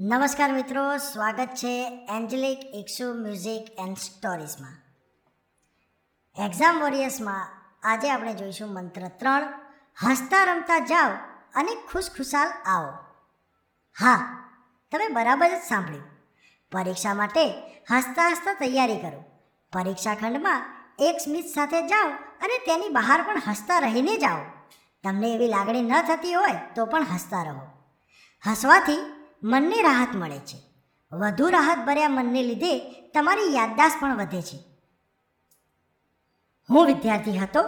નમસ્કાર મિત્રો, સ્વાગત છે એન્જલિક ઇક્સુ મ્યુઝિક એન્ડ સ્ટોરીઝમાં એક્ઝામ વોરિયર્સમાં આજે આપણે જોઈશું મંત્ર ત્રણ, હસતા રમતા જાઓ અને ખુશખુશાલ આવો. હા, તમે બરાબર જ સાંભળ્યું. પરીક્ષા માટે હસતા હસતા તૈયારી કરો. પરીક્ષા ખંડમાં એક સ્મિત સાથે જાઓ અને તેની બહાર પણ હસતા રહીને જાઓ. તમને એવી લાગણી ન થતી હોય તો પણ હસતા રહો. હસવાથી મનને રાહત મળે છે. વધુ રાહત ભર્યા મનને લીધે તમારી યાદદાસ્ત પણ વધે છે. હું વિદ્યાર્થી હતો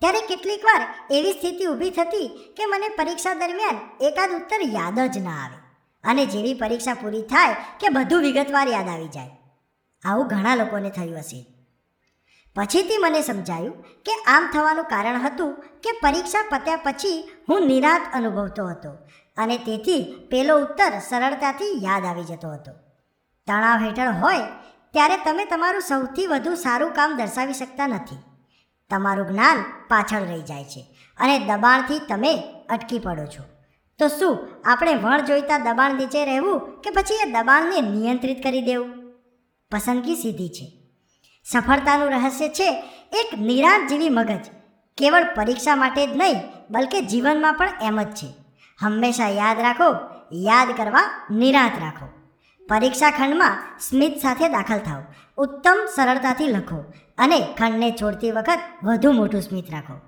ત્યારે કેટલીક વાર એવી સ્થિતિ ઊભી થતી કે મને પરીક્ષા દરમિયાન એકાદ ઉત્તર યાદ જ ના આવે અને જેવી પરીક્ષા પૂરી થાય કે બધું વિગતવાર યાદ આવી જાય. આવું ઘણા લોકોને થયું હશે. પછીથી મને સમજાયું કે આમ થવાનું કારણ હતું કે પરીક્ષા પત્યા પછી હું નિરાત અનુભવતો હતો અને તેથી પેલો ઉત્તર સરળતાથી યાદ આવી જતો હતો. તણાવ હેઠળ હોય ત્યારે તમે તમારું સૌથી વધુ સારું કામ દર્શાવી શકતા નથી. તમારું જ્ઞાન પાછળ રહી જાય છે અને દબાણથી તમે અટકી પડો છો. તો શું આપણે વણ જોઈતા દબાણ નીચે રહેવું કે પછી એ દબાણને નિયંત્રિત કરી દેવું? પસંદગી સીધી છે. સફળતાનું રહસ્ય છે એક નિરાંત જેવી મગજ. કેવળ પરીક્ષા માટે જ નહીં, બલકે જીવનમાં પણ એમ જ છે. હંમેશા યાદ રાખો, યાદ કરવા નિરાંત રાખો. પરીક્ષા ખંડમાં સ્મિત સાથે દાખલ થાઓ, ઉત્તમ સરળતાથી લખો અને ખંડને છોડતી વખત વધુ મોટું સ્મિત રાખો.